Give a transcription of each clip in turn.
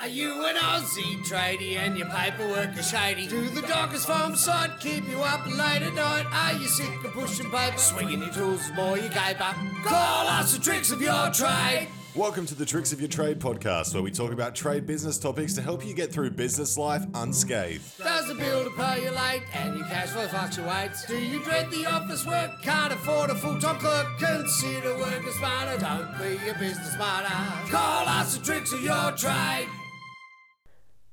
Are you an Aussie tradie and your paperwork is shady? Do the dockers farm side keep you up late at night? Are you sick of pushing paper, swinging your tools more you caper? Call us the tricks of your trade. Welcome to the Tricks of Your Trade podcast, where we talk about trade business topics to help you get through business life unscathed. Does the bill to pay you late and your cash flow fluctuates? Do you dread the office work? Can't afford a full-time clerk? Consider working smarter. Don't be a business martyr. Call us the tricks of your trade.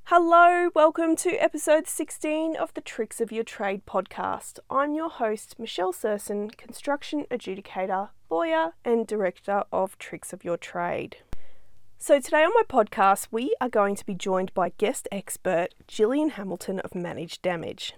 Hello, welcome to episode 16 of the Tricks of Your Trade podcast. I'm your host, Michelle Serson, construction adjudicator, lawyer, and director of Tricks of Your Trade. So, today on my podcast, we are going to be joined by guest expert Jillian Hamilton of Manage Damage.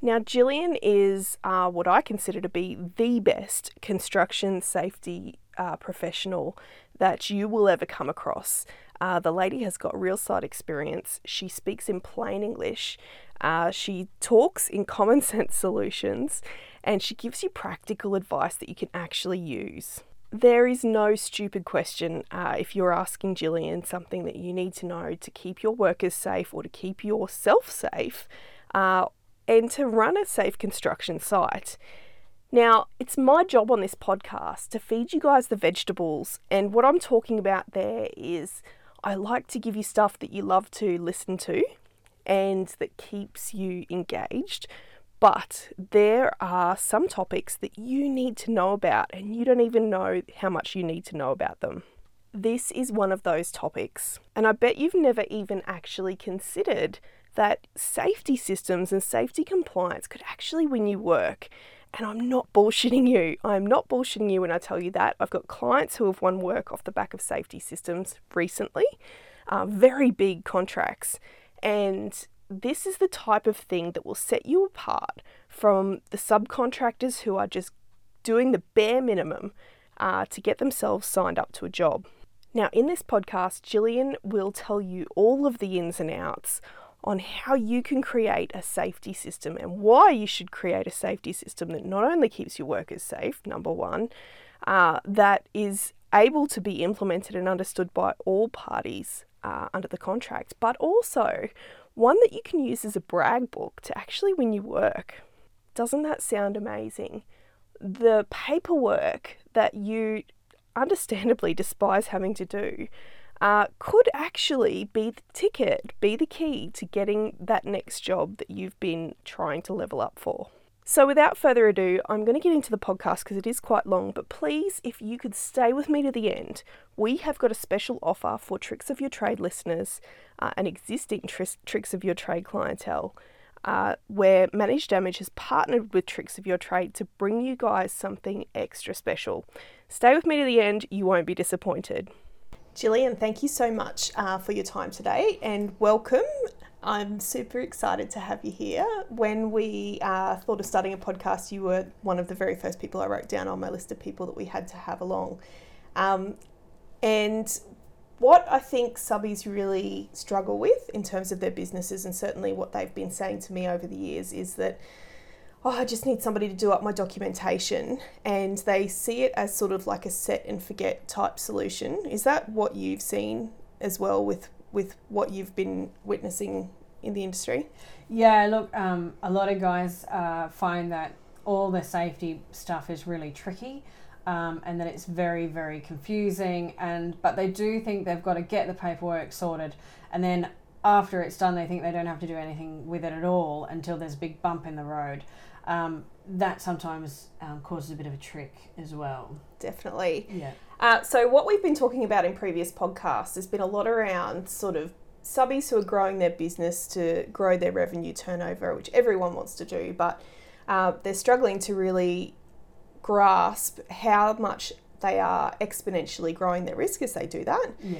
Now, Jillian is uh, what I consider to be the best construction safety uh, professional that you will ever come across. Uh, the lady has got real side experience. She speaks in plain English. Uh, she talks in common sense solutions and she gives you practical advice that you can actually use. There is no stupid question uh, if you're asking Jillian something that you need to know to keep your workers safe or to keep yourself safe uh, and to run a safe construction site. Now, it's my job on this podcast to feed you guys the vegetables, and what I'm talking about there is I like to give you stuff that you love to listen to and that keeps you engaged. But there are some topics that you need to know about, and you don't even know how much you need to know about them. This is one of those topics, and I bet you've never even actually considered that safety systems and safety compliance could actually win you work. And I'm not bullshitting you. I'm not bullshitting you when I tell you that. I've got clients who have won work off the back of safety systems recently, uh, very big contracts. And this is the type of thing that will set you apart from the subcontractors who are just doing the bare minimum uh, to get themselves signed up to a job. Now, in this podcast, Jillian will tell you all of the ins and outs on how you can create a safety system and why you should create a safety system that not only keeps your workers safe, number one, uh, that is able to be implemented and understood by all parties uh, under the contract, but also one that you can use as a brag book to actually win you work. Doesn't that sound amazing? The paperwork that you understandably despise having to do uh, could actually be the ticket, be the key to getting that next job that you've been trying to level up for. So, without further ado, I'm going to get into the podcast because it is quite long, but please, if you could stay with me to the end, we have got a special offer for Tricks of Your Trade listeners uh, and existing tr- Tricks of Your Trade clientele. Uh, where Manage Damage has partnered with Tricks of Your Trade to bring you guys something extra special. Stay with me to the end, you won't be disappointed. Jillian, thank you so much uh, for your time today and welcome. I'm super excited to have you here. When we uh, thought of starting a podcast, you were one of the very first people I wrote down on my list of people that we had to have along. Um, and what I think subbies really struggle with in terms of their businesses, and certainly what they've been saying to me over the years, is that oh, I just need somebody to do up my documentation, and they see it as sort of like a set and forget type solution. Is that what you've seen as well with with what you've been witnessing in the industry? Yeah, look, um, a lot of guys uh, find that all the safety stuff is really tricky. Um, and that it's very very confusing and but they do think they've got to get the paperwork sorted and then after it's done they think they don't have to do anything with it at all until there's a big bump in the road um, that sometimes um, causes a bit of a trick as well. Definitely. Yeah. Uh, so, what we've been talking about in previous podcasts has been a lot around sort of subbies who are growing their business to grow their revenue turnover, which everyone wants to do, but uh, they're struggling to really grasp how much they are exponentially growing their risk as they do that. Yeah.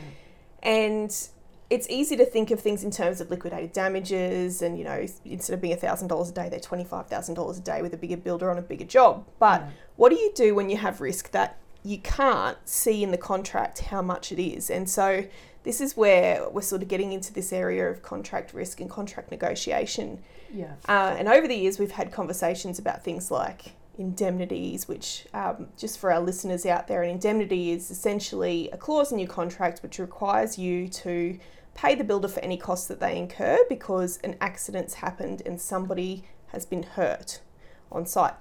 And it's easy to think of things in terms of liquidated damages and you know instead of being $1000 a day they're $25000 a day with a bigger builder on a bigger job. But yeah. what do you do when you have risk that you can't see in the contract how much it is? And so this is where we're sort of getting into this area of contract risk and contract negotiation. Yeah. Uh, and over the years we've had conversations about things like indemnities, which, um, just for our listeners out there, an indemnity is essentially a clause in your contract which requires you to pay the builder for any costs that they incur because an accident's happened and somebody has been hurt on site.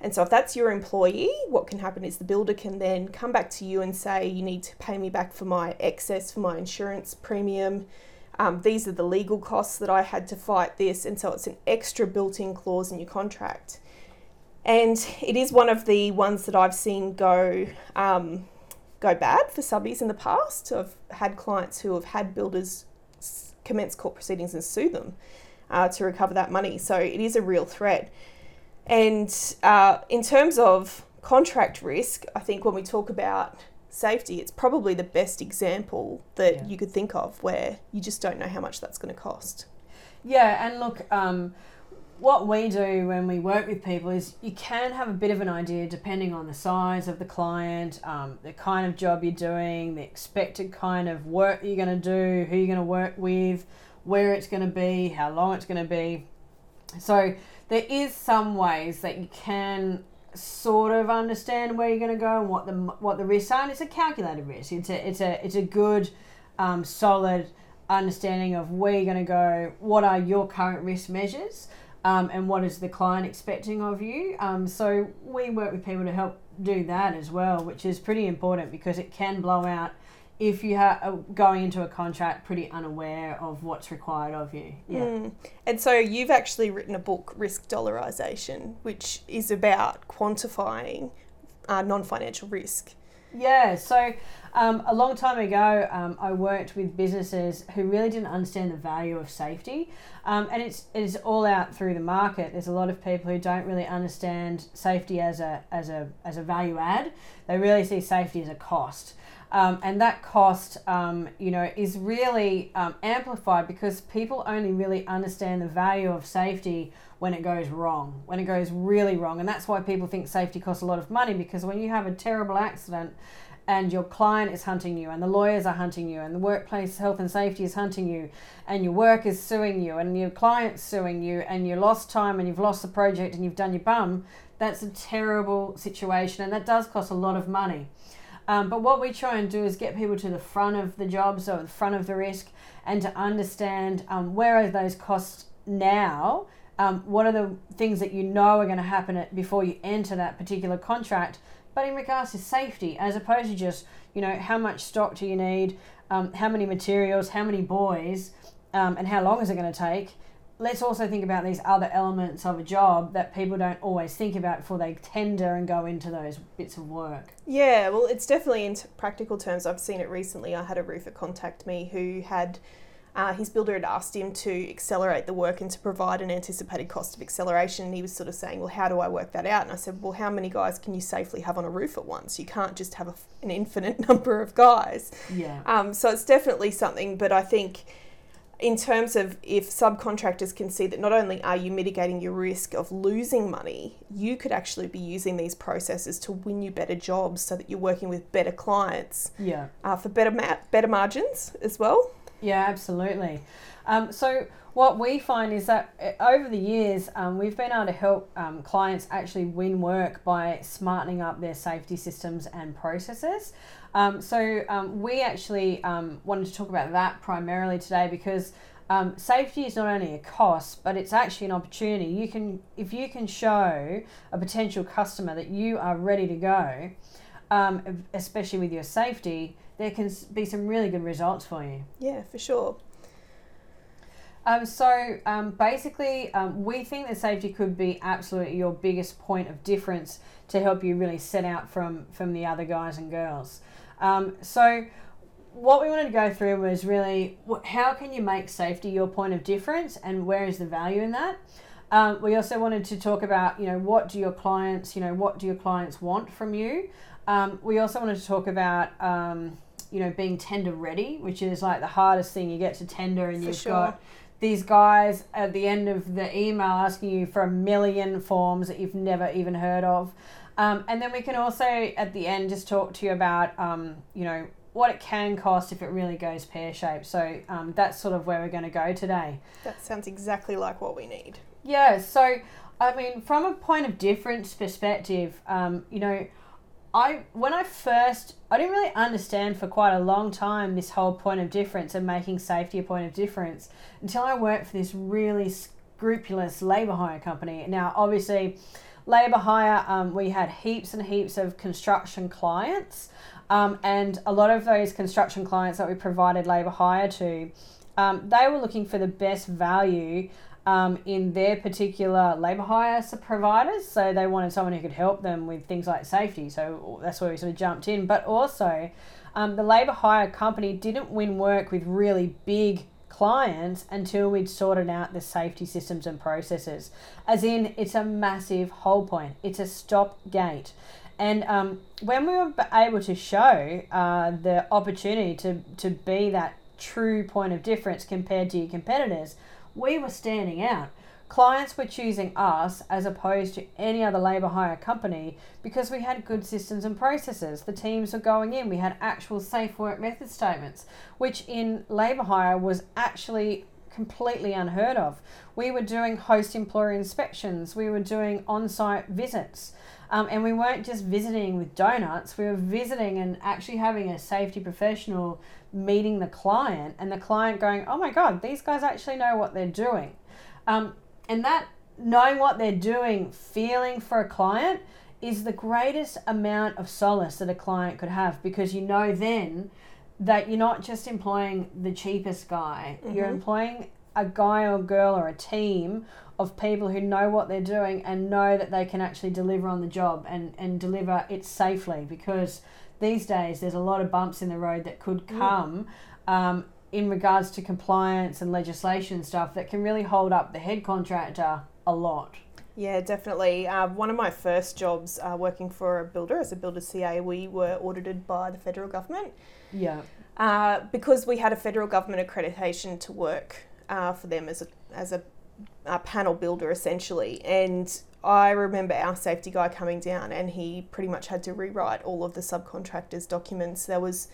And so, if that's your employee, what can happen is the builder can then come back to you and say, You need to pay me back for my excess, for my insurance premium. Um, these are the legal costs that I had to fight this. And so, it's an extra built in clause in your contract. And it is one of the ones that I've seen go. Um, go bad for subbies in the past. I've had clients who have had builders commence court proceedings and sue them uh, to recover that money. So it is a real threat. And uh, in terms of contract risk, I think when we talk about safety, it's probably the best example that yeah. you could think of where you just don't know how much that's going to cost. Yeah, and look, um, what we do when we work with people is you can have a bit of an idea depending on the size of the client, um, the kind of job you're doing, the expected kind of work you're going to do, who you're going to work with, where it's going to be, how long it's going to be. So there is some ways that you can sort of understand where you're going to go and what the what the risks are. And it's a calculated risk. It's a it's a it's a good, um, solid understanding of where you're going to go. What are your current risk measures? Um, and what is the client expecting of you? Um, so we work with people to help do that as well, which is pretty important because it can blow out if you are uh, going into a contract pretty unaware of what's required of you. Yeah. Mm. And so you've actually written a book, Risk Dollarization, which is about quantifying uh, non financial risk. Yeah, so um, a long time ago, um, I worked with businesses who really didn't understand the value of safety, um, and it's it's all out through the market. There's a lot of people who don't really understand safety as a as a as a value add. They really see safety as a cost. Um, and that cost, um, you know, is really um, amplified because people only really understand the value of safety when it goes wrong, when it goes really wrong. And that's why people think safety costs a lot of money because when you have a terrible accident and your client is hunting you and the lawyers are hunting you and the workplace health and safety is hunting you and your work is suing you and your client's suing you and you lost time and you've lost the project and you've done your bum, that's a terrible situation and that does cost a lot of money. Um, but what we try and do is get people to the front of the job, so the front of the risk, and to understand um, where are those costs now. Um, what are the things that you know are going to happen before you enter that particular contract? But in regards to safety, as opposed to just you know how much stock do you need, um, how many materials, how many boys, um, and how long is it going to take? let's also think about these other elements of a job that people don't always think about before they tender and go into those bits of work. Yeah, well, it's definitely in practical terms. I've seen it recently. I had a roofer contact me who had. Uh, his builder had asked him to accelerate the work and to provide an anticipated cost of acceleration. And he was sort of saying, Well, how do I work that out? And I said, Well, how many guys can you safely have on a roof at once? You can't just have a, an infinite number of guys. Yeah. Um, so it's definitely something, but I think in terms of if subcontractors can see that not only are you mitigating your risk of losing money, you could actually be using these processes to win you better jobs so that you're working with better clients. Yeah. Uh, for better ma- better margins as well. Yeah, absolutely. Um, so what we find is that uh, over the years, um, we've been able to help um, clients actually win work by smartening up their safety systems and processes. Um, so um, we actually um, wanted to talk about that primarily today because safety is not only a cost, but it's actually an opportunity. You can, if you can show a potential customer that you are ready to go, especially with your safety, there can be some really good results for you. Yeah, for sure. Um, so um, basically, um, we think that safety could be absolutely your biggest point of difference to help you really set out from from the other guys and girls. Um, so, what we wanted to go through was really how can you make safety your point of difference and where is the value in that? Um, we also wanted to talk about, you know, what do your clients, you know, what do your clients want from you? Um, we also wanted to talk about, um, you know, being tender ready, which is like the hardest thing. You get to tender and For you've sure. got these guys at the end of the email asking you for a million forms that you've never even heard of. Um, and then we can also at the end just talk to you about, um, you know, what it can cost if it really goes pear shaped. So um, that's sort of where we're going to go today. That sounds exactly like what we need. Yeah. So, I mean, from a point of difference perspective, um, you know, I when I first I didn't really understand for quite a long time this whole point of difference and making safety a point of difference until I worked for this really scrupulous labour hire company. Now, obviously, labour hire um, we had heaps and heaps of construction clients, um, and a lot of those construction clients that we provided labour hire to, um, they were looking for the best value um, in their particular labour hire providers. So they wanted someone who could help them with things like safety. So that's where we sort of jumped in. But also, um, the labour hire company didn't win work with really big clients until we'd sorted out the safety systems and processes. As in, it's a massive whole point, it's a stop gate. And um, when we were able to show uh, the opportunity to, to be that true point of difference compared to your competitors, we were standing out. Clients were choosing us as opposed to any other labour hire company because we had good systems and processes. The teams were going in, we had actual safe work method statements, which in labour hire was actually completely unheard of. We were doing host employer inspections, we were doing on site visits. Um, and we weren't just visiting with donuts, we were visiting and actually having a safety professional meeting the client and the client going, oh my God, these guys actually know what they're doing. Um, and that knowing what they're doing, feeling for a client is the greatest amount of solace that a client could have because you know then that you're not just employing the cheapest guy, mm-hmm. you're employing a guy or girl or a team of people who know what they're doing and know that they can actually deliver on the job and, and deliver it safely because these days there's a lot of bumps in the road that could mm. come um, in regards to compliance and legislation stuff that can really hold up the head contractor a lot. Yeah, definitely. Uh, one of my first jobs uh, working for a builder as a builder CA, we were audited by the federal government. Yeah. Uh, because we had a federal government accreditation to work uh, for them as a as a, a panel builder essentially, and I remember our safety guy coming down and he pretty much had to rewrite all of the subcontractors' documents. There was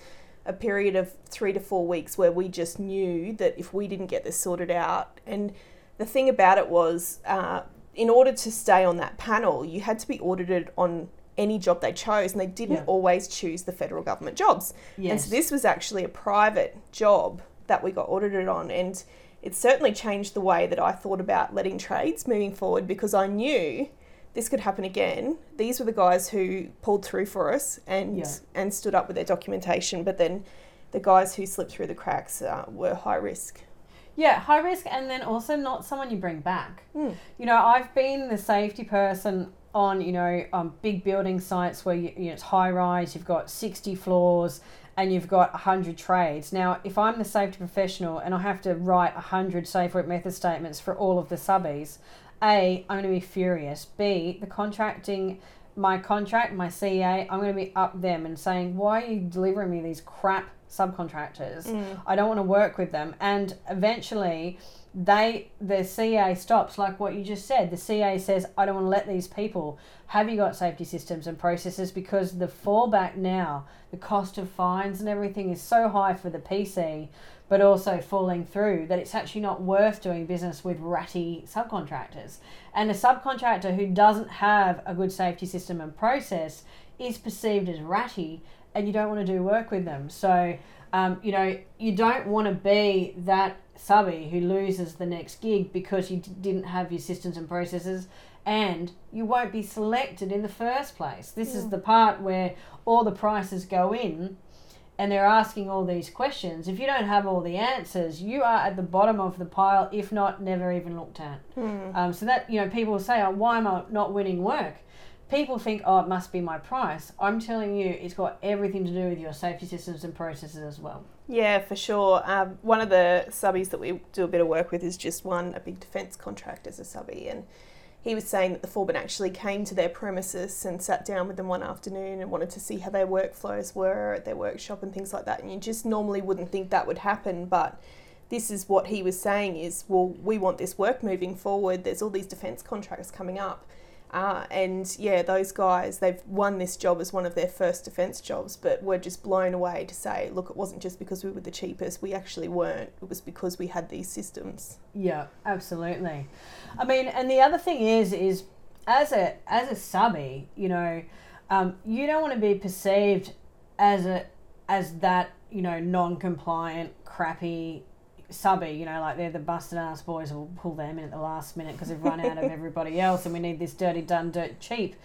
a period of three to four weeks where we just knew that if we didn't get this sorted out, and the thing about it was, uh, in order to stay on that panel, you had to be audited on any job they chose, and they didn't yeah. always choose the federal government jobs. Yes. And so this was actually a private job that we got audited on, and it certainly changed the way that I thought about letting trades moving forward because I knew this could happen again. These were the guys who pulled through for us and yeah. and stood up with their documentation, but then the guys who slipped through the cracks uh, were high risk. Yeah, high risk, and then also not someone you bring back. Mm. You know, I've been the safety person on you know um, big building sites where you, you know, it's high rise, you've got sixty floors, and you've got 100 trades. Now, if I'm the safety professional and I have to write 100 safe work method statements for all of the subbies, A, I'm going to be furious. B, the contracting, my contract, my CA, I'm going to be up them and saying, why are you delivering me these crap subcontractors? Mm. I don't want to work with them. And eventually, they the CA stops like what you just said. The CA says, I don't want to let these people. Have you got safety systems and processes? Because the fallback now, the cost of fines and everything is so high for the PC, but also falling through that it's actually not worth doing business with ratty subcontractors. And a subcontractor who doesn't have a good safety system and process is perceived as ratty, and you don't want to do work with them. So, um, you know, you don't want to be that subby who loses the next gig because you d- didn't have your systems and processes and you won't be selected in the first place. This is the part where all the prices go in and they're asking all these questions. If you don't have all the answers, you are at the bottom of the pile, if not never even looked at. Mm. Um, so that, you know, people say, oh, why am I not winning work? People think, oh, it must be my price. I'm telling you, it's got everything to do with your safety systems and processes as well. Yeah, for sure. Um, one of the subbies that we do a bit of work with is just one a big defence contract as a subby, and he was saying that the foreman actually came to their premises and sat down with them one afternoon and wanted to see how their workflows were at their workshop and things like that. And you just normally wouldn't think that would happen, but this is what he was saying is, well, we want this work moving forward. There's all these defence contracts coming up uh, and yeah, those guys, they've won this job as one of their first defence jobs, but we're just blown away to say, look, it wasn't just because we were the cheapest, we actually weren't. It was because we had these systems. Yeah, absolutely. I mean, and the other thing is, is as a as a subby, you know, um, you don't want to be perceived as a as that you know non-compliant, crappy subby. You know, like they're the busted ass boys. We'll pull them in at the last minute because they've run out of everybody else, and we need this dirty done dirt cheap.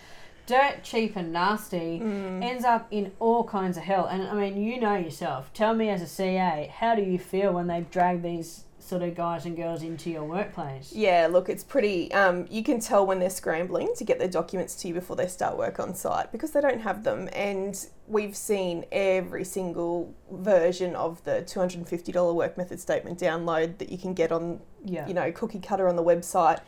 Dirt cheap and nasty mm. ends up in all kinds of hell. And I mean, you know yourself. Tell me as a CA, how do you feel when they drag these sort of guys and girls into your workplace? Yeah, look, it's pretty. Um, you can tell when they're scrambling to get their documents to you before they start work on site because they don't have them. And we've seen every single version of the $250 work method statement download that you can get on, Yeah. you know, cookie cutter on the website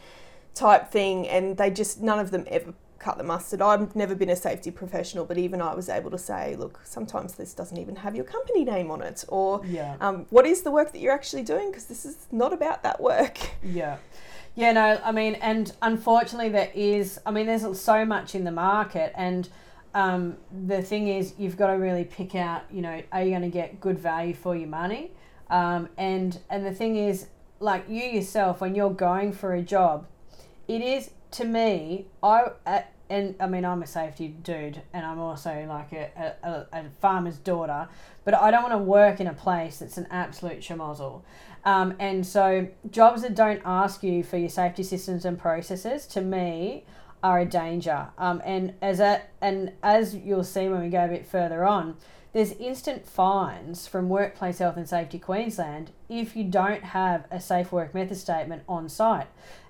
type thing. And they just, none of them ever cut the mustard. I've never been a safety professional, but even I was able to say, look, sometimes this doesn't even have your company name on it. Or Yeah. um, what is the work that you're actually doing? Because this is not about that work. Yeah. Yeah, no, I mean, and unfortunately, there is, I mean, there's so much in the market, and um, the thing is, you've got to really pick out, you know, are you going to get good value for your money? Um, and and the thing is, like you yourself, when you're going for a job, it is to me, I uh, and I mean, I'm a safety dude, and I'm also like a, a, a, farmer's daughter, but I don't want to work in a place that's an absolute schmozzle. Um, and so, jobs that don't ask you for your safety systems and processes, to me, are a danger. Um, and as a, and as you'll see when we go a bit further on, there's instant fines from Workplace Health and Safety Queensland if you don't have a safe work method statement on site.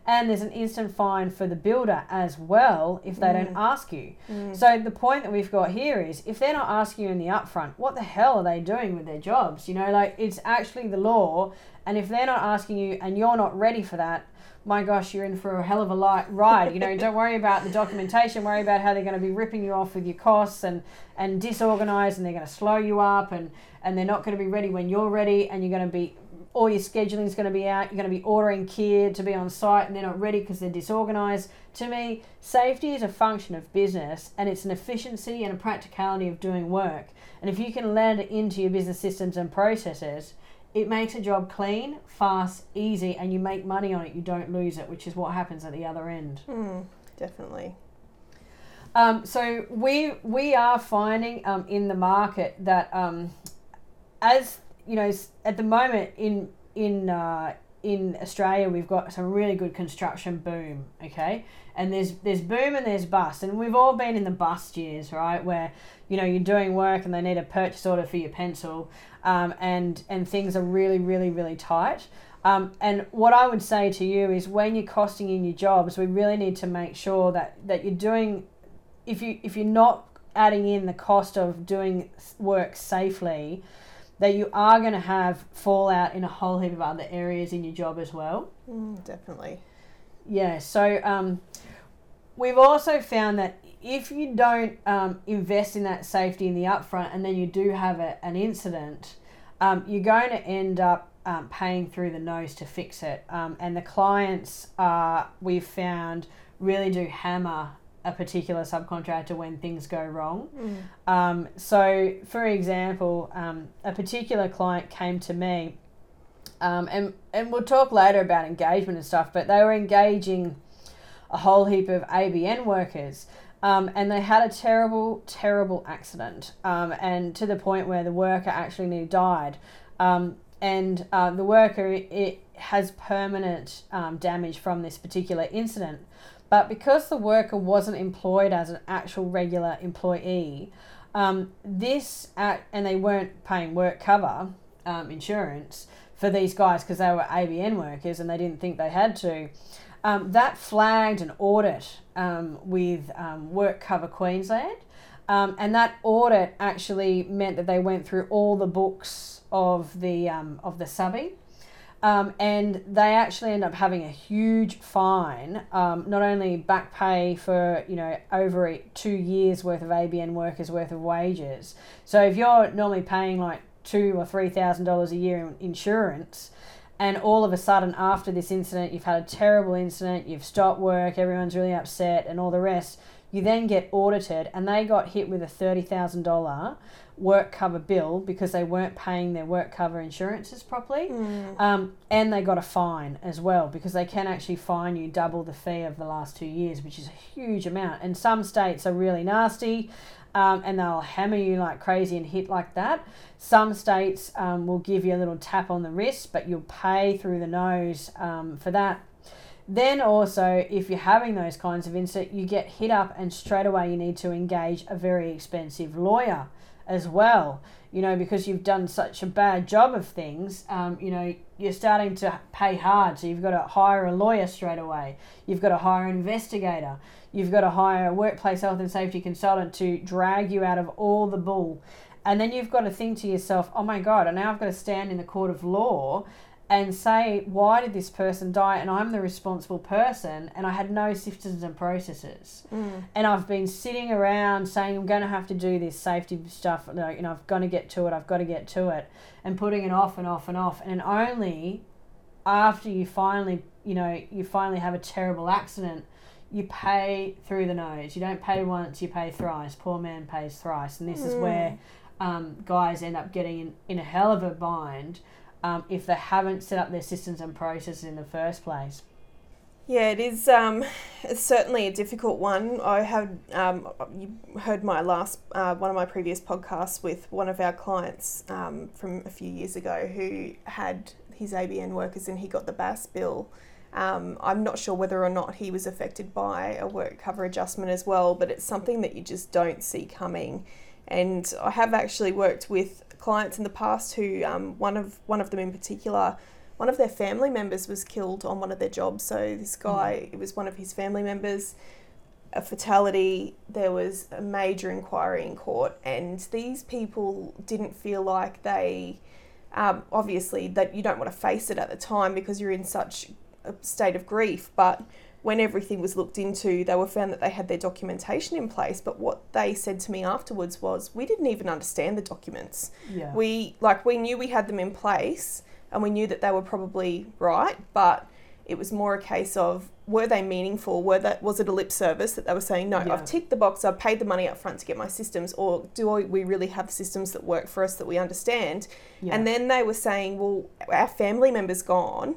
And there's an instant fine for the builder as well if they don't mm. ask you. Mm. So the point that we've got here is if they're not asking you in the upfront, what the hell are they doing with their jobs? You know, like it's actually the law. And if they're not asking you and you're not ready for that, my gosh, you're in for a hell of a light ride. You know, don't worry about the documentation. Worry about how they're going to be ripping you off with your costs and and disorganized, and they're going to slow you up, and and they're not going to be ready when you're ready, and you're going to be all your scheduling is going to be out. You're going to be ordering gear to be on site, and they're not ready because they're disorganized. To me, safety is a function of business, and it's an efficiency and a practicality of doing work. And if you can land it into your business systems and processes, it makes a job clean, fast, easy, and you make money on it. You don't lose it, which is what happens at the other end. Definitely. Um, so we we are finding um, in the market that um, as you know at the moment in in uh, in Australia we've got some really good construction boom. Okay, and there's there's boom and there's bust, and we've all been in the bust years, right? Where you know you're doing work and they need a purchase order for your pencil, um, and and things are really really really tight. Um, and what I would say to you is when you're costing in your jobs, we really need to make sure that, that you're doing, if you if you're not adding in the cost of doing work safely, that you are going to have fallout in a whole heap of other areas in your job as well. Mm, definitely. Yeah, so um, we've also found that if you don't um, invest in that safety in the upfront and then you do have a, an incident, um, you're going to end up um, paying through the nose to fix it. Um, and the clients, uh, we've found, really do hammer a particular subcontractor when things go wrong. Um, so, for example, um, a particular client came to me, um, and, and we'll talk later about engagement and stuff, but they were engaging a whole heap of ABN workers. Um, and they had a terrible, terrible accident, um, and to the point where the worker actually nearly died. Um, and uh, the worker it has permanent um, damage from this particular incident. But because the worker wasn't employed as an actual regular employee, um, this and they weren't paying work cover um, insurance for these guys because they were ABN workers and they didn't think they had to. Um, that flagged an audit um, with um, Work Cover Queensland, um, and that audit actually meant that they went through all the books of the of the subby, um, and they actually end up having a huge fine, um, not only back pay for you know over two years worth of ABN workers worth of wages. So if you're normally paying like two or three thousand dollars a year in insurance, and all of a sudden after this incident you've had a terrible incident, you've stopped work, everyone's really upset, and all the rest. You then get audited, and they got hit with a thirty thousand dollar work cover bill because they weren't paying their work cover insurances properly. Um, and they got a fine as well because they can actually fine you double the fee of the last two years, which is a huge amount. And some states are really nasty um, and they'll hammer you like crazy and hit like that. Some states um, will give you a little tap on the wrist, but you'll pay through the nose um, for that. Then also, if you're having those kinds of incidents, you get hit up, and straight away you need to engage a very expensive lawyer as well. You know, because you've done such a bad job of things. Um, you know, you're starting to pay hard, so you've got to hire a lawyer straight away. You've got to hire an investigator. You've got to hire a workplace health and safety consultant to drag you out of all the bull. And then you've got to think to yourself, oh my God, and now I've got to stand in the court of law and say, why did this person die? And I'm the responsible person, and I had no systems and processes. And I've been sitting around saying, I'm going to have to do this safety stuff, like, you know, I've got to get to it, I've got to get to it, and putting it off and off and off. And only after you finally, you know, you finally have a terrible accident, you pay through the nose. You don't pay once, you pay thrice. Poor man pays thrice. And this is where um, guys end up getting in, in a hell of a bind um, if they haven't set up their systems and processes in the first place. Yeah, it is um, it's certainly a difficult one. I had um, you heard my last uh, one of my previous podcasts with one of our clients um, from a few years ago who had his ABN workers and he got the BAS bill. Um, I'm not sure whether or not he was affected by a work cover adjustment as well, but it's something that you just don't see coming. And I have actually worked with clients in the past who um, one of one of them in particular one of their family members was killed on one of their jobs. So this guy, it was one of his family members, a fatality. There was a major inquiry in court, and these people didn't feel like they, um, obviously, that you don't want to face it at the time because you're in such a state of grief. But when everything was looked into, they were found that they had their documentation in place. But what they said to me afterwards was, we didn't even understand the documents. Yeah. We like we knew we had them in place and we knew that they were probably right, but it was more a case of were they meaningful? Were that was it a lip service that they were saying no? Yeah. I've ticked the box. I've paid the money up front to get my systems, or do we really have systems that work for us that we understand? Yeah. And then they were saying, well, our family member's gone,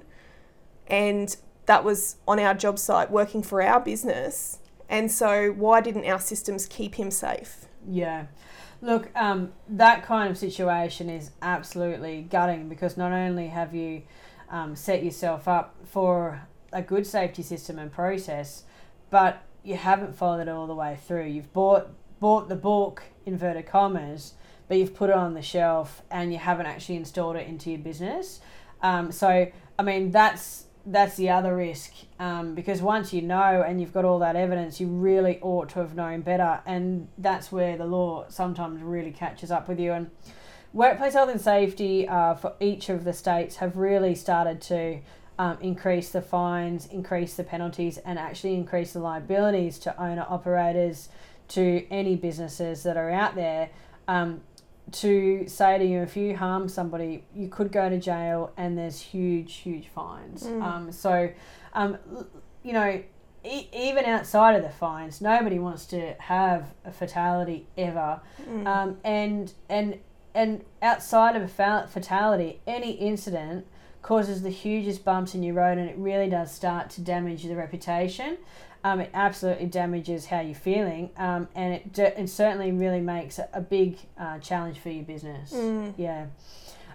and that was on our job site working for our business, and so why didn't our systems keep him safe? Yeah. Look, um, that kind of situation is absolutely gutting because not only have you um, set yourself up for a good safety system and process, but you haven't followed it all the way through. You've bought bought the book inverted commas, but you've put it on the shelf and you haven't actually installed it into your business. Um, so I mean that's that's the other risk um, because once you know and you've got all that evidence, you really ought to have known better, and that's where the law sometimes really catches up with you. And workplace health and safety uh, for each of the states have really started to um, increase the fines, increase the penalties, and actually increase the liabilities to owner operators, to any businesses that are out there. Um, to say to you, if you harm somebody, you could go to jail, and there's huge, huge fines. Um, so, um, you know, e- even outside of the fines, nobody wants to have a fatality ever. Um, and and and outside of a fa- fatality, any incident causes the hugest bumps in your road, and it really does start to damage the reputation. Um, it absolutely damages how you're feeling, um, and it, it certainly really makes a, a big uh, challenge for your business. Yeah.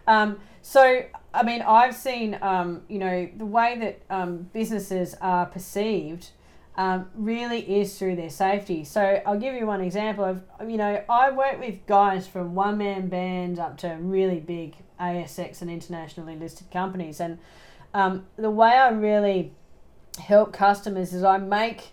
Um, so, I mean, I've seen, um, you know, the way that um, businesses are perceived um, really is through their safety. So, I'll give you one example of, you know, I work with guys from one man bands up to really big ASX and internationally listed companies. And um, the way I really help customers is I make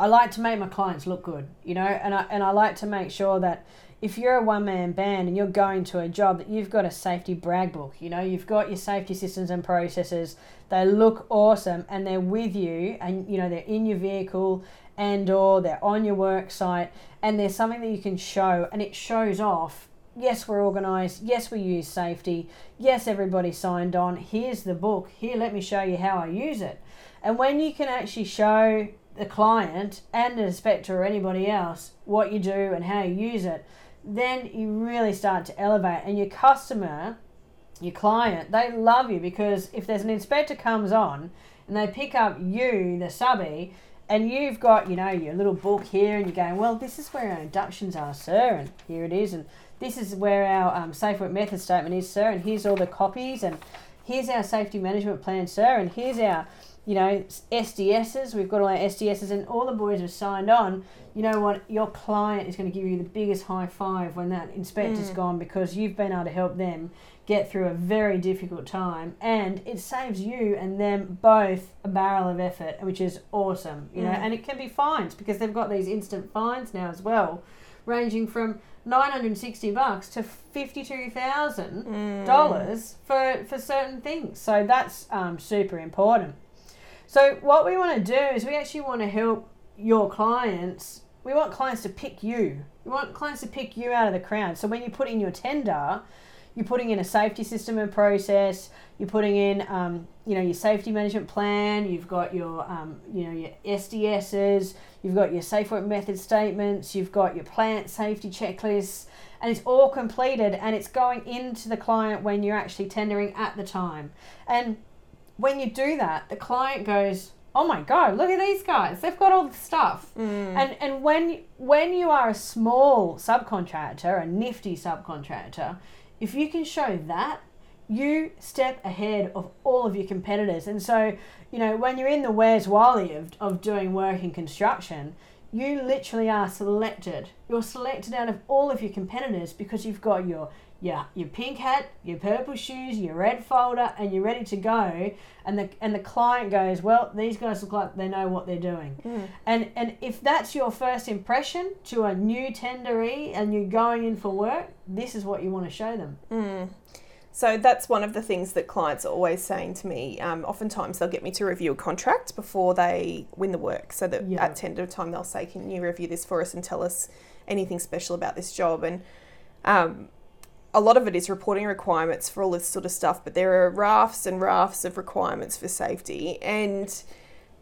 I like to make my clients look good, you know, and I and I like to make sure that if you're a one man band and you're going to a job that you've got a safety brag book, you know, you've got your safety systems and processes, they look awesome and they're with you and you know they're in your vehicle and or they're on your work site and there's something that you can show and it shows off. Yes we're organized. Yes we use safety. Yes everybody signed on. Here's the book. Here let me show you how i use it and when you can actually show the client and the inspector or anybody else what you do and how you use it, then you really start to elevate. And your customer, your client, they love you because if there's an inspector comes on and they pick up you, the subby, and you've got, you know, your little book here, and you're going, well, this is where our inductions are, sir, and here it is, and this is where our um, safe work method statement is, sir, and here's all the copies, and here's our safety management plan, sir, and here's our, you know, SDSs. We've got all our SDSs, and all the boys have signed on. You know what? Your client is going to give you the biggest high five when that inspector's mm. gone because you've been able to help them get through a very difficult time, and it saves you and them both a barrel of effort, which is awesome. You know, mm. and it can be fines because they've got these instant fines now as well, ranging from 960 bucks to $52,000 mm. dollars for, for certain things. So that's um, super important. So what we want to do is we actually want to help your clients. We want clients to pick you. We want clients to pick you out of the crowd. So when you put in your tender, you're putting in a safety system and process. You're putting in, um, you know, your safety management plan. You've got your, um, you know, your SDSs. You've got your safe work method statements. You've got your plant safety checklists, and it's all completed and it's going into the client when you're actually tendering at the time. And when you do that, the client goes, "Oh my god, look at these guys! They've got all the stuff." Mm. And and when when you are a small subcontractor, a nifty subcontractor, if you can show that, you step ahead of all of your competitors. And so, you know, when you're in the Where's Wally of, of doing work in construction, you literally are selected. You're selected out of all of your competitors because you've got your your, your pink hat, your purple shoes, your red folder, and you're ready to go. And the and the client goes, well, these guys look like they know what they're doing. And and if that's your first impression to a new tenderee and you're going in for work, this is what you want to show them. So that's one of the things that clients are always saying to me. Um, oftentimes they'll get me to review a contract before they win the work. So that Yeah. at tender time they'll say, "Can you review this for us and tell us anything special about this job?" And um, a lot of it is reporting requirements for all this sort of stuff. But there are rafts and rafts of requirements for safety, and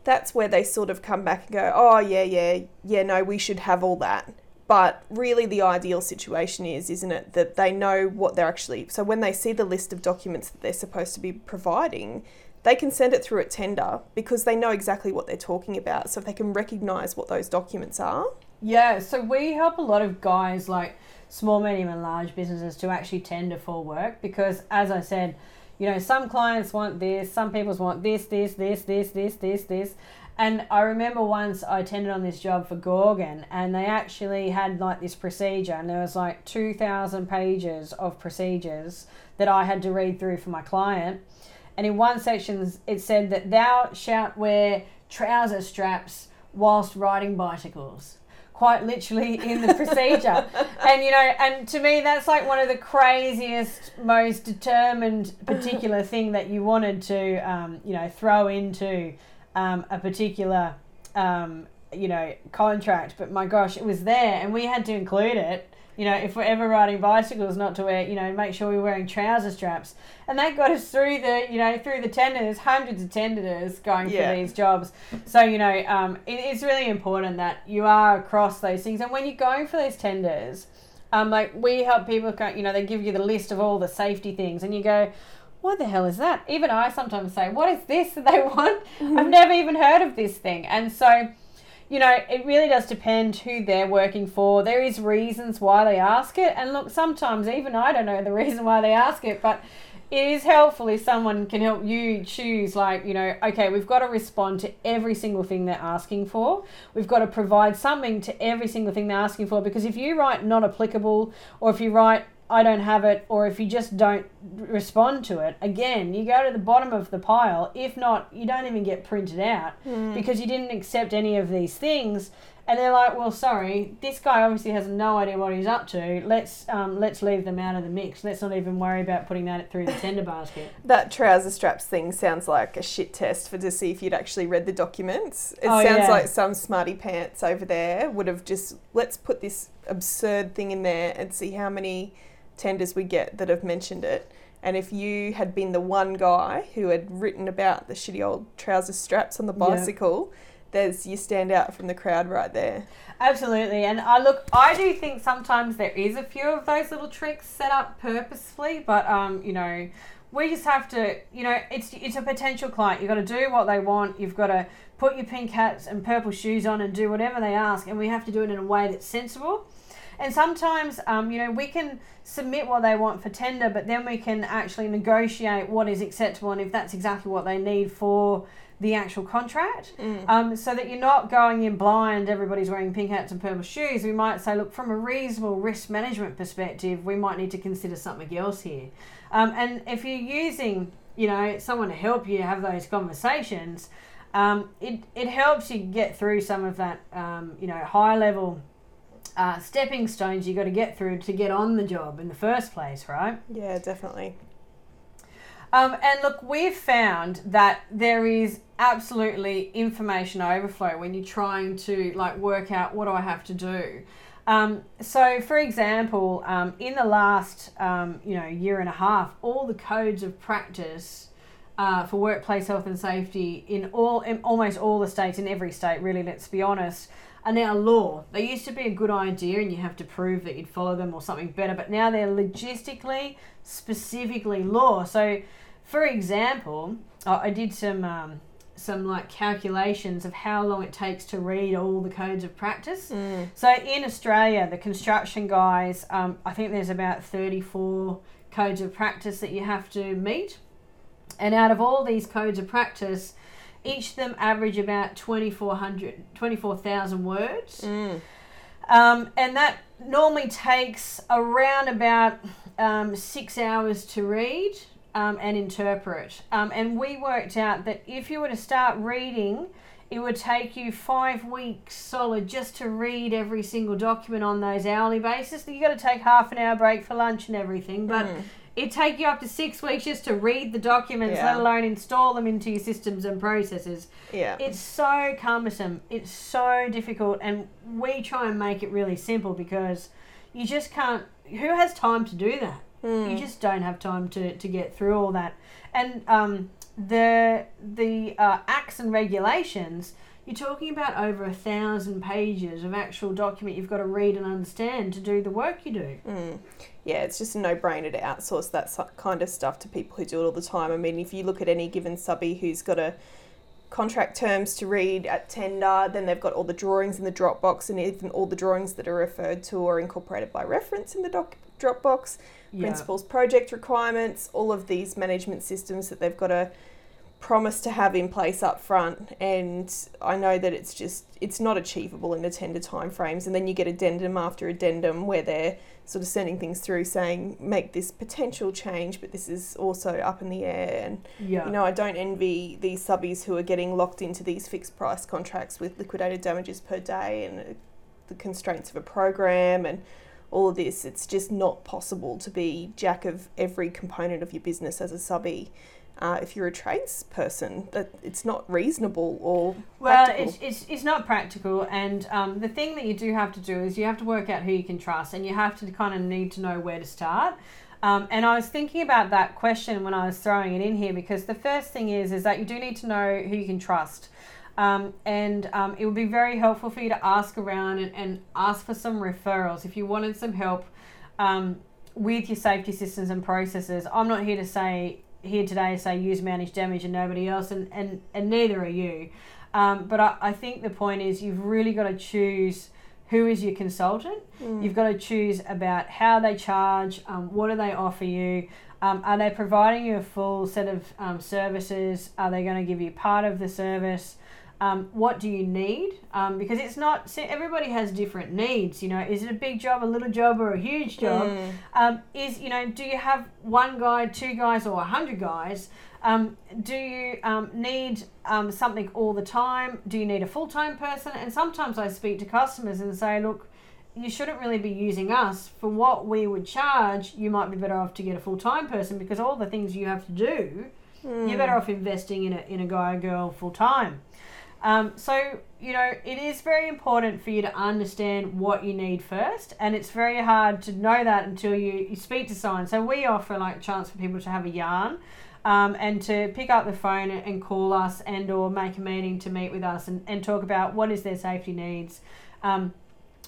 that's where they sort of come back and go, "Oh yeah, yeah, yeah, no, we should have all that." But really, the ideal situation is, isn't it, that they know what they're actually. So when they see the list of documents that they're supposed to be providing, they can send it through at tender because they know exactly what they're talking about. So if they can recognise what those documents are, Yeah, so we help a lot of guys like small, medium, and large businesses to actually tender for work because, as I said, you know, some clients want this, some people want this, this, this, this, this, this, this. And I remember once I attended on this job for Gorgon, and they actually had like this procedure, and there was like 2,000 pages of procedures that I had to read through for my client. And in one section, it said that thou shalt wear trouser straps whilst riding bicycles. Quite literally in the procedure. and, you know, and to me, that's like one of the craziest, most determined particular thing that you wanted to, um, you know, throw into um, a particular, um, you know, contract. But my gosh, it was there and we had to include it you know, if we're ever riding bicycles, not to wear, you know, make sure we're wearing trouser straps. And that got us through the, you know, through the tenders, hundreds of tenders going Yeah. for these jobs. So, you know, um, it, it's really important that you are across those things. And when you're going for those tenders, um, like we help people, go, you know, they give you the list of all the safety things and you go, what the hell is that? Even I sometimes say, what is this that they want? I've never even heard of this thing. And so, you know, it really does depend who they're working for. There is reasons why they ask it, and look, sometimes even I don't know the reason why they ask it, but it is helpful if someone can help you choose, like, you know, okay, we've got to respond to every single thing they're asking for. We've got to provide something to every single thing they're asking for, because if you write not applicable, or if you write I don't have it, or if you just don't respond to it, again, you go to the bottom of the pile. If not, you don't even get printed out because you didn't accept any of these things. And they're like, well, sorry, this guy obviously has no idea what he's up to. Let's um, let's leave them out of the mix. Let's not even worry about putting that through the tender basket. that trouser straps thing sounds like a shit test for to see if you'd actually read the documents. It Oh, sounds yeah. like some smarty pants over there would have just let's put this absurd thing in there and see how many tenders we get that have mentioned it. And if you had been the one guy who had written about the shitty old trouser straps on the Yeah. bicycle, there's you stand out from the crowd right there. Absolutely, and I look, I do think sometimes there is a few of those little tricks set up purposefully, but um, you know, we just have to, you know, it's it's a potential client. You've got to do what they want. You've got to put your pink hats and purple shoes on and do whatever they ask, and we have to do it in a way that's sensible. And sometimes, um, you know, we can submit what they want for tender, but then we can actually negotiate what is acceptable and if that's exactly what they need for the actual contract. Mm. Um, so that you're not going in blind, everybody's wearing pink hats and purple shoes. We might say, look, from a reasonable risk management perspective, we might need to consider something else here. Um, and if you're using, you know, someone to help you have those conversations, um, it, it helps you get through some of that, um, you know, high level uh, stepping stones you got to get through to get on the job in the first place, right? Yeah, definitely. Um, and look, we've found that there is absolutely information overflow when you're trying to like work out what do I have to do. Um, so, for example, um, in the last um, you know year and a half, all the codes of practice uh, for workplace health and safety in all in almost all the states, in every state, really, let's be honest, are now law. They used to be a good idea, and you have to prove that you'd follow them or something better, but now they're logistically, specifically law. So, for example, I did some. Um, some like calculations of how long it takes to read all the codes of practice. So in Australia, the construction guys, um, I think there's about 34 codes of practice that you have to meet. And out of all these codes of practice, each of them average about 2,400, 24,000 words. Um, and that normally takes around about um, six hours to read um, and interpret. Um, and we worked out that if you were to start reading, it would take you five weeks solid just to read every single document on those hourly basis. You got to take half an hour break for lunch and everything, but it'd take you up to six weeks just to read the documents, Yeah. let alone install them into your systems and processes. Yeah. It's so cumbersome. It's so difficult, and we try and make it really simple because you just can't. Who has time to do that? You just don't have time to, to get through all that. And um, the the uh, acts and regulations. You're talking about over a thousand pages of actual document you've got to read and understand to do the work you do. Mm. yeah, it's just a no brainer to outsource that kind of stuff to people who do it all the time. I mean, if you look at any given subby who's got a contract terms to read at tender, then they've got all the drawings in the Dropbox, and even all the drawings that are referred to or incorporated by reference in the doc- Dropbox. Yeah. Principals, project requirements, all of these management systems that they've got to promise to have in place up front and I know that it's just it's not achievable in the tender timeframes and then you get addendum after addendum where they're sort of sending things through saying make this potential change but this is also up in the air. And Yeah. you know I don't envy these subbies who are getting locked into these fixed price contracts with liquidated damages per day and uh, the constraints of a program and all of this. It's just not possible to be jack of every component of your business as a subby uh, if you're a tradesperson that it's not reasonable or Well, it's, it's, it's not practical, and um, the thing that you do have to do is you have to work out who you can trust, and you have to kind of need to know where to start. Um, and I was thinking about that question when I was throwing it in here because the first thing is is that you do need to know who you can trust. Um, and um, it would be very helpful for you to ask around and, and ask for some referrals if you wanted some help um, with your safety systems and processes. I'm not here to say here today to say use Manage Damage and nobody else, and, and, and neither are you. Um, but I, I think the point is you've really got to choose who is your consultant. You've got to choose about how they charge, um, what do they offer you, um, are they providing you a full set of um, services, are they going to give you part of the service, um, what do you need? Um, because it's not, everybody has different needs, you know, is it a big job, a little job, or a huge job? Um, is, you know, do you have one guy, two guys, or a hundred guys? Um, do you um, need um, something all the time? Do you need a full time person? And sometimes I speak to customers and say, look, you shouldn't really be using us for what we would charge. You might be better off to get a full time person because all the things you have to do, you're better off investing in a, in a guy or girl full time. Um, so, you know, it is very important for you to understand what you need first, and it's very hard to know that until you, you speak to someone. So, we offer like a chance for people to have a yarn um, and to pick up the phone and call us and or make a meeting to meet with us and, and talk about what is their safety needs. Um,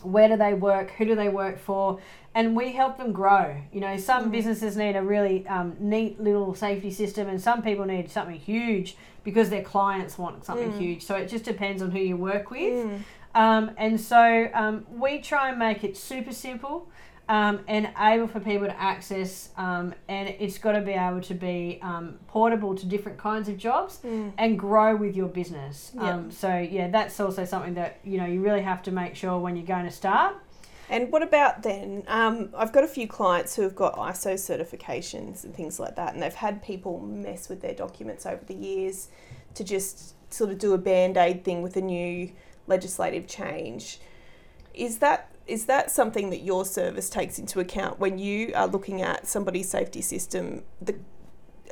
where do they work? Who do they work for? And we help them grow. You know, some businesses need a really um, neat little safety system, and some people need something huge because their clients want something huge. So it just depends on who you work with. Um, and so um, we try and make it super simple um, and able for people to access, um, and it's got to be able to be um, portable to different kinds of jobs and grow with your business. Um, so yeah, that's also something that you know you really have to make sure when you're going to start. And what about then? Um, I've got a few clients who have got ISO certifications and things like that, and they've had people mess with their documents over the years to just sort of do a band aid thing with a new legislative change. Is that is that something that your service takes into account when you are looking at somebody's safety system? The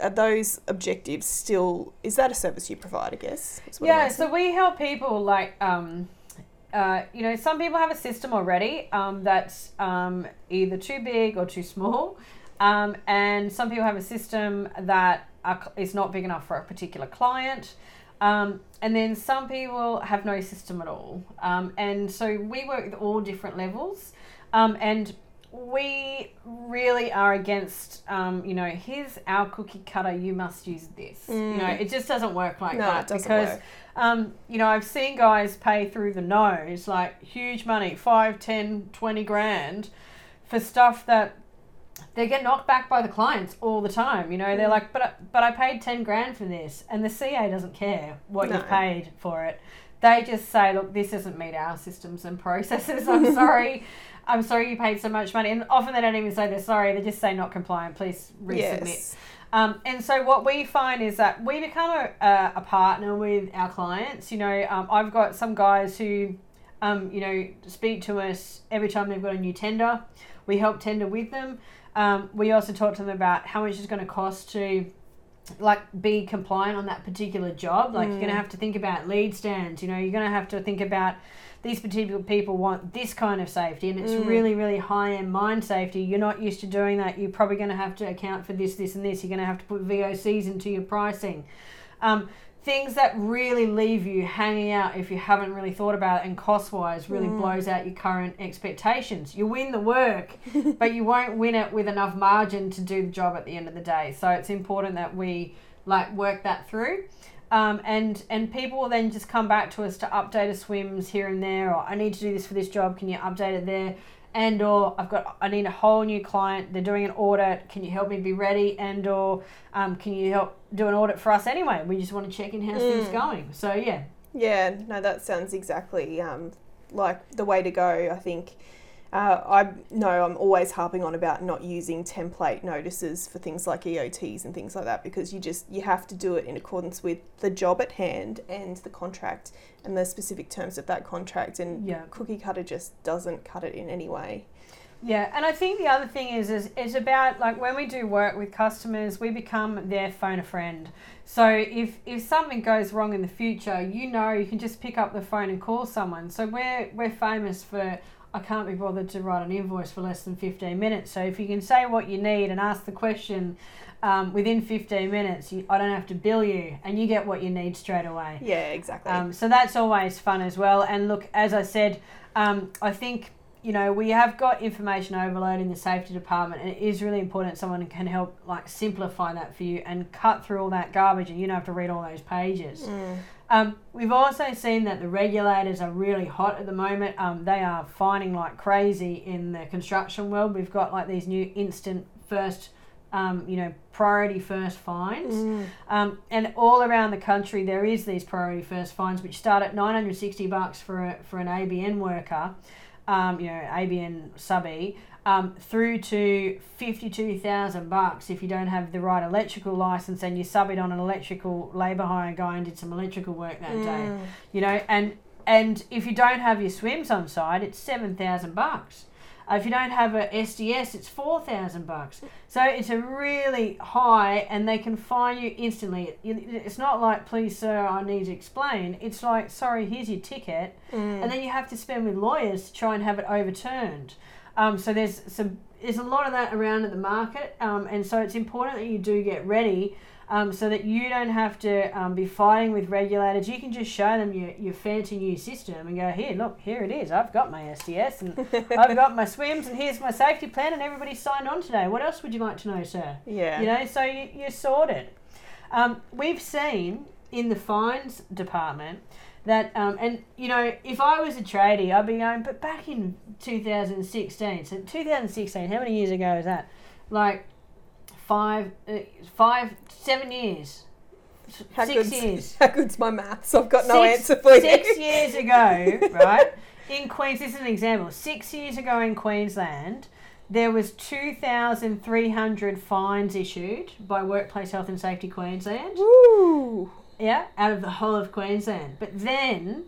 are those objectives still? Is that a service you provide? I guess. Yeah, so we help people like, um, uh, you know, some people have a system already um, that's um, either too big or too small, um, and some people have a system that are, is not big enough for a particular client. Um, and then some people have no system at all. Um, and so we work with all different levels. Um, and we really are against, um, you know, here's our cookie cutter, you must use this. You know, it just doesn't work like No, that it doesn't because, work. um, you know, I've seen guys pay through the nose, like huge money, 5, 10, 20 grand for stuff that they get knocked back by the clients all the time. You know, Mm. they're like, but I- but I paid ten grand for this, and the CA doesn't care what No. you've paid for it. They just say, look, this doesn't meet our systems and processes. I'm sorry. I'm sorry you paid so much money. And often they don't even say they're sorry. They just say not compliant. Please resubmit. Yes. Um, and so what we find is that we become a, a, a partner with our clients. You know, um, I've got some guys who, um, you know, speak to us every time they've got a new tender. We help tender with them. Um, we also talk to them about how much it's going to cost to like be compliant on that particular job. Like you're going to have to think about lead stands. You know, you're going to have to think about these particular people want this kind of safety, and it's really, really high end mine safety. You're not used to doing that. You're probably going to have to account for this, this, and this. You're going to have to put VOCs into your pricing. Um, things that really leave you hanging out if you haven't really thought about it and cost wise really blows out your current expectations. You win the work, but you won't win it with enough margin to do the job at the end of the day. So it's important that we like work that through. Um, and and people will then just come back to us to update a SWMS here and there, or I need to do this for this job. Can you update it there? And or I've got I need a whole new client. They're doing an audit. Can you help me be ready? And or um, can you help do an audit for us anyway? We just want to check in how's things going. So yeah, Yeah, no, that sounds exactly um, like the way to go. I think. Uh, I know I'm always harping on about not using template notices for things like EOTs and things like that because you just you have to do it in accordance with the job at hand and the contract and the specific terms of that contract. And Yeah. cookie cutter just doesn't cut it in any way. Yeah, and I think the other thing is is it's about like when we do work with customers, we become their phone a friend. So if if something goes wrong in the future, you know you can just pick up the phone and call someone. So we're we're famous for I can't be bothered to write an invoice for less than 15 minutes. So if you can say what you need and ask the question um, within 15 minutes, you, I don't have to bill you and you get what you need straight away. Yeah, exactly. Um, so that's always fun as well. And look, as I said, um, I think you know we have got information overload in the safety department, and it is really important someone can help like simplify that for you and cut through all that garbage, and you don't have to read all those pages. Um, we've also seen that the regulators are really hot at the moment. Um, they are fining like crazy in the construction world. We've got like these new instant first, um, you know, priority first fines. Um, and all around the country, there is these priority first fines, which start at 960 bucks for, a, for an ABN worker, um, you know, ABN subby, um, through to 52,000 bucks if you don't have the right electrical license and you sub it on an electrical labour hire guy and did some electrical work that day, you know, and and if you don't have your SWMS on site, it's 7,000 bucks. Uh, if you don't have a SDS, it's four thousand bucks. So it's a really high, and they can fine you instantly. It's not like, please, sir, I need to explain. It's like, sorry, here's your ticket, and then you have to spend with lawyers to try and have it overturned. Um, so there's some there's a lot of that around at the market, um, and so it's important that you do get ready. Um, so that you don't have to um, be fighting with regulators. You can just show them your, your fancy new system and go, here, look, here it is. I've got my SDS and I've got my SWMS and here's my safety plan and everybody signed on today. What else would you like to know, sir? Yeah. You know, so you, you're sorted. Um, we've seen in the fines department that, um, and you know, if I was a tradie, I'd be going, but back in 2016, so 2016, how many years ago is that? Like five, uh, five, seven years. How six good's, years. How good's my maths? I've got no Six- answer for you. Six years ago, right? In Queens, this is an example. Six years ago in Queensland, there was two thousand three hundred fines issued by Workplace Health and Safety Queensland. Woo! Yeah, out of the whole of Queensland. But then,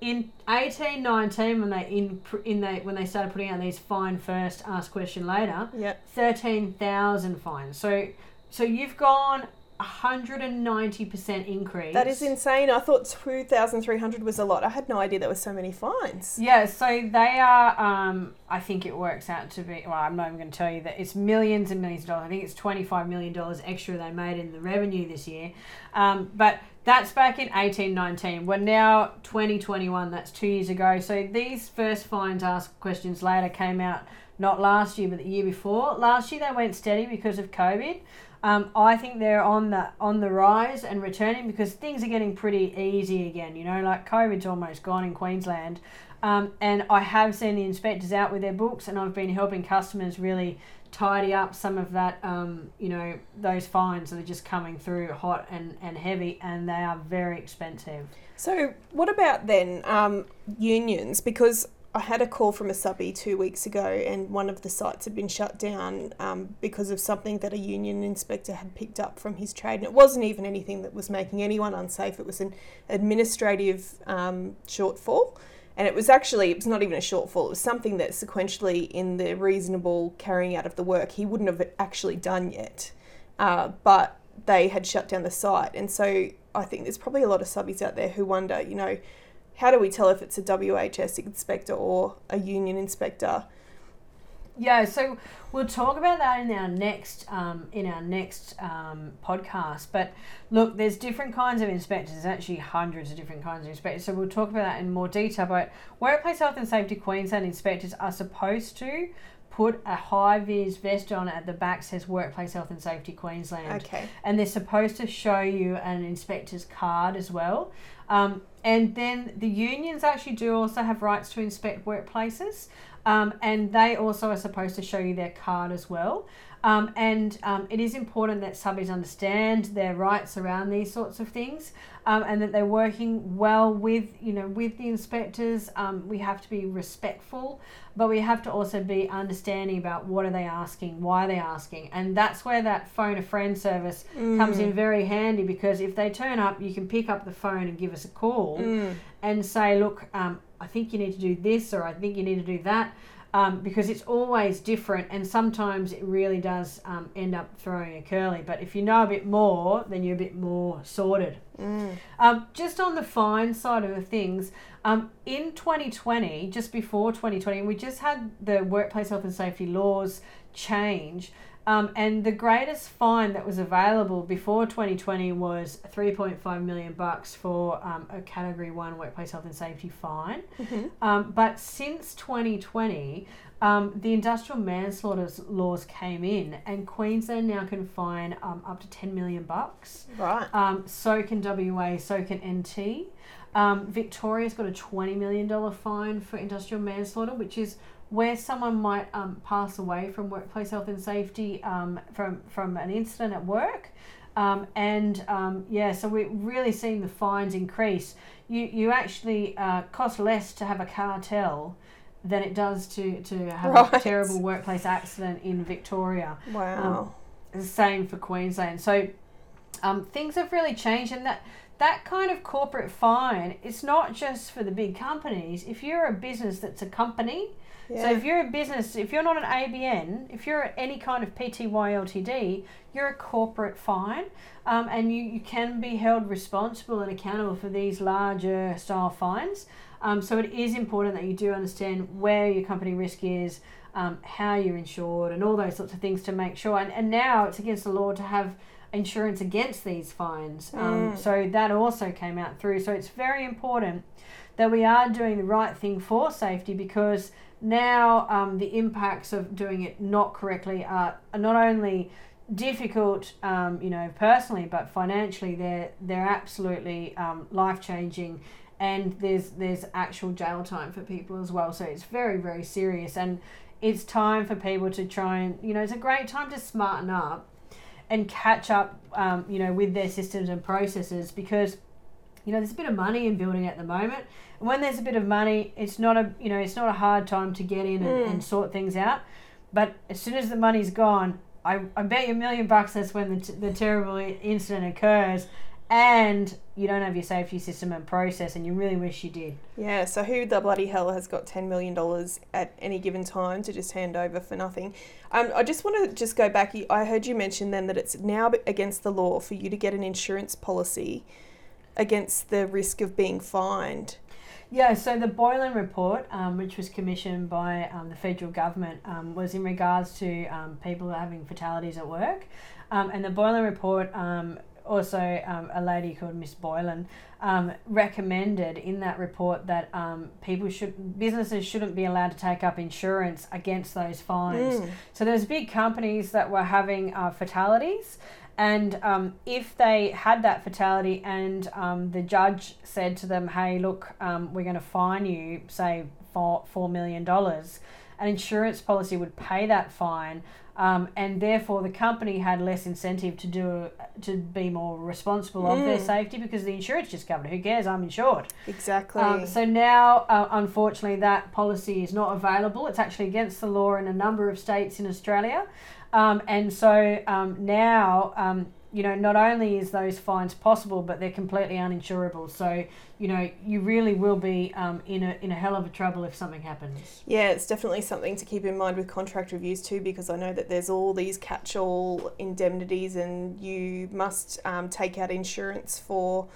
in eighteen nineteen, when they in in they when they started putting out these fine first, ask question later, Yep. thirteen thousand fines. So, so you've gone hundred and ninety percent increase. That is insane. I thought 2,300 was a lot. I had no idea there were so many fines. Yeah, so they are. Um, I think it works out to be. Well, I'm not even going to tell you that it's millions and millions of dollars. I think it's 25 million dollars extra they made in the revenue this year. Um, but that's back in 1819. We're now 2021. That's two years ago. So these first fines asked questions later came out not last year but the year before. Last year they went steady because of COVID. Um, I think they're on the on the rise and returning because things are getting pretty easy again. You know, like COVID's almost gone in Queensland, um, and I have seen the inspectors out with their books, and I've been helping customers really tidy up some of that. Um, you know, those fines that are just coming through hot and and heavy, and they are very expensive. So, what about then um, unions? Because I had a call from a subby two weeks ago, and one of the sites had been shut down um, because of something that a union inspector had picked up from his trade. And it wasn't even anything that was making anyone unsafe, it was an administrative um, shortfall. And it was actually, it was not even a shortfall, it was something that sequentially, in the reasonable carrying out of the work, he wouldn't have actually done yet. Uh, but they had shut down the site. And so I think there's probably a lot of subbies out there who wonder, you know, how do we tell if it's a WHS inspector or a union inspector? Yeah, so we'll talk about that in our next um, in our next um, podcast. But look, there's different kinds of inspectors. There's actually hundreds of different kinds of inspectors. So we'll talk about that in more detail. But Workplace Health and Safety Queensland inspectors are supposed to put a high vis vest on at the back says Workplace Health and Safety Queensland Okay. and they're supposed to show you an inspector's card as well. Um, and then the unions actually do also have rights to inspect workplaces, um, and they also are supposed to show you their card as well. Um, and um, it is important that subbies understand their rights around these sorts of things, um, and that they're working well with you know with the inspectors. Um, we have to be respectful, but we have to also be understanding about what are they asking, why are they asking, and that's where that phone a friend service comes in very handy because if they turn up, you can pick up the phone and give us a call and say, look, um, I think you need to do this or I think you need to do that. Um, because it's always different, and sometimes it really does um, end up throwing a curly. But if you know a bit more, then you're a bit more sorted. Um, just on the fine side of things, um, in 2020, just before 2020, we just had the workplace health and safety laws change. Um, and the greatest fine that was available before 2020 was 3.5 million bucks for um, a Category One workplace health and safety fine. Um, but since 2020, um, the industrial manslaughter laws came in, and Queensland now can fine um, up to 10 million bucks. Right. Um, so can WA, so can NT. Um, Victoria's got a $20 million fine for industrial manslaughter, which is where someone might um, pass away from workplace health and safety um, from, from an incident at work. Um, and um, yeah, so we're really seeing the fines increase. You, you actually uh, cost less to have a cartel than it does to, to have a terrible workplace accident in Victoria. Wow. The same for Queensland. So um, things have really changed, and that that kind of corporate fine it's not just for the big companies. If you're a business that's a company, so if you're a business, if you're not an ABN, if you're any kind of PTY Ltd, you're a corporate fine, um, and you, you can be held responsible and accountable for these larger style fines. Um, so it is important that you do understand where your company risk is, um, how you're insured, and all those sorts of things to make sure. And, and now it's against the law to have insurance against these fines. Um, So that also came out through. So it's very important that we are doing the right thing for safety because now um, the impacts of doing it not correctly are, not only difficult, um, you know, personally, but financially, they're they're absolutely um, life changing, and there's there's actual jail time for people as well. So it's very very serious, and it's time for people to try and you know it's a great time to smarten up and catch up, um, you know, with their systems and processes because you know there's a bit of money in building at the moment. And when there's a bit of money it's not a you know it's not a hard time to get in and, and sort things out. But as soon as the money's gone i, I bet you a million bucks that's when the, t- the terrible incident occurs. And you don't have your safety system and process and you really wish you did. Yeah, so who the bloody hell has got $10 million at any given time to just hand over for nothing? Um, I just want to just go back. I heard you mention then that it's now against the law for you to get an insurance policy against the risk of being fined. Yeah, so the Boland report, um, which was commissioned by um, the federal government, um, was in regards to um, people having fatalities at work. Um, and the Boland report, um, also um, a lady called Miss Boland, um, recommended in that report that um, people should, businesses shouldn't be allowed to take up insurance against those fines. So there's big companies that were having uh, fatalities. And um, if they had that fatality and um, the judge said to them, hey, look, um, we're going to fine you, say, for $4 million, an insurance policy would pay that fine. Um, and therefore, the company had less incentive to do to be more responsible of their safety because the insurance just covered it. Who cares? I'm insured. Exactly. Um, so now, uh, unfortunately, that policy is not available. It's actually against the law in a number of states in Australia. Um, and so um, now, um, you know, not only is those fines possible, but they're completely uninsurable. So, you know, you really will be um, in, a, in a hell of a trouble if something happens. Yeah, it's definitely something to keep in mind with contract reviews too, because I know that there's all these catch-all indemnities, and you must um, take out insurance for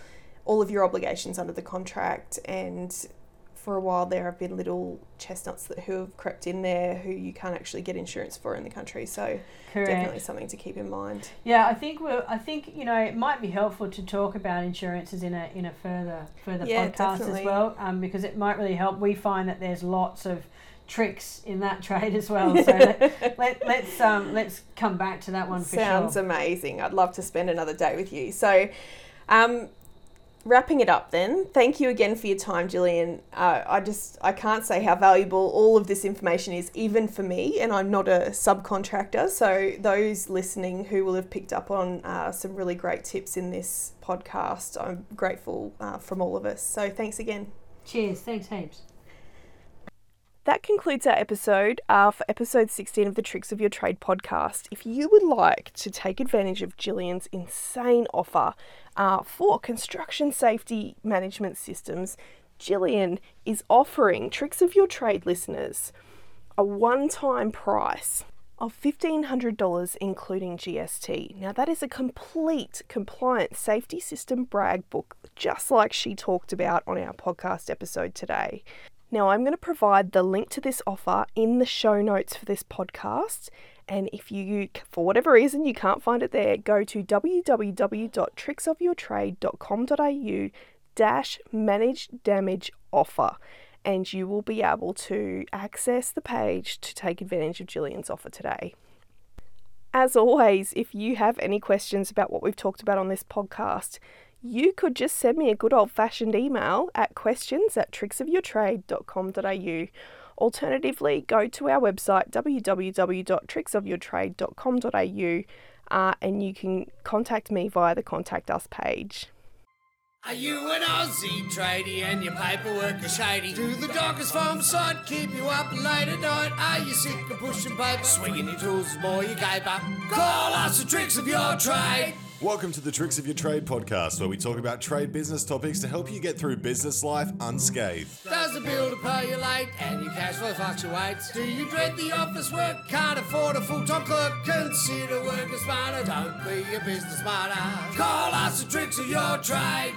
all of your obligations under the contract. And for a while, there have been little chestnuts that who have crept in there who you can't actually get insurance for in the country. So Correct. definitely something to keep in mind. Yeah, I think we're, I think you know it might be helpful to talk about insurances in a in a further further Yeah, podcast definitely. as well, um, because it might really help. We find that there's lots of tricks in that trade as well. So let, let, let's um, let's come back to that one for Sounds sure. amazing. I'd love to spend another day with you. So, um, wrapping it up then, thank you again for your time, Jillian. Uh, I just I can't say how valuable all of this information is, even for me, and I'm not a subcontractor. So those listening who will have picked up on uh, some really great tips in this podcast, I'm grateful uh, from all of us. So thanks again. Cheers. Thanks heaps. That concludes our episode uh, for episode 16 of the Tricks of Your Trade podcast. If you would like to take advantage of Jillian's insane offer uh, for construction safety management systems, Jillian is offering Tricks of Your Trade listeners a one time price of $1,500 including GST. Now, that is a complete compliant safety system brag book, just like she talked about on our podcast episode today. Now, I'm going to provide the link to this offer in the show notes for this podcast. And if you, for whatever reason, you can't find it there, go to www.tricksofyourtrade.com.au dash manage damage offer and you will be able to access the page to take advantage of Jillian's offer today. As always, if you have any questions about what we've talked about on this podcast, you could just send me a good old fashioned email at questions at tricksofyourtrade.com.au. Alternatively, go to our website www.tricksofyourtrade.com.au uh, and you can contact me via the contact us page. Are you an Aussie tradie and your paperwork is shady? Do the dockers farm side keep you up late at night? Are you sick of pushing paper, swinging your tools, more you caper? Call us the tricks of your trade. Welcome to the Tricks of Your Trade podcast, where we talk about trade business topics to help you get through business life unscathed. Does the bill to pay you late and your cash flow fluctuates? Do you dread the office work? Can't afford a full-time clerk? Consider working smarter. Don't be a business martyr. Call us the tricks of your trade.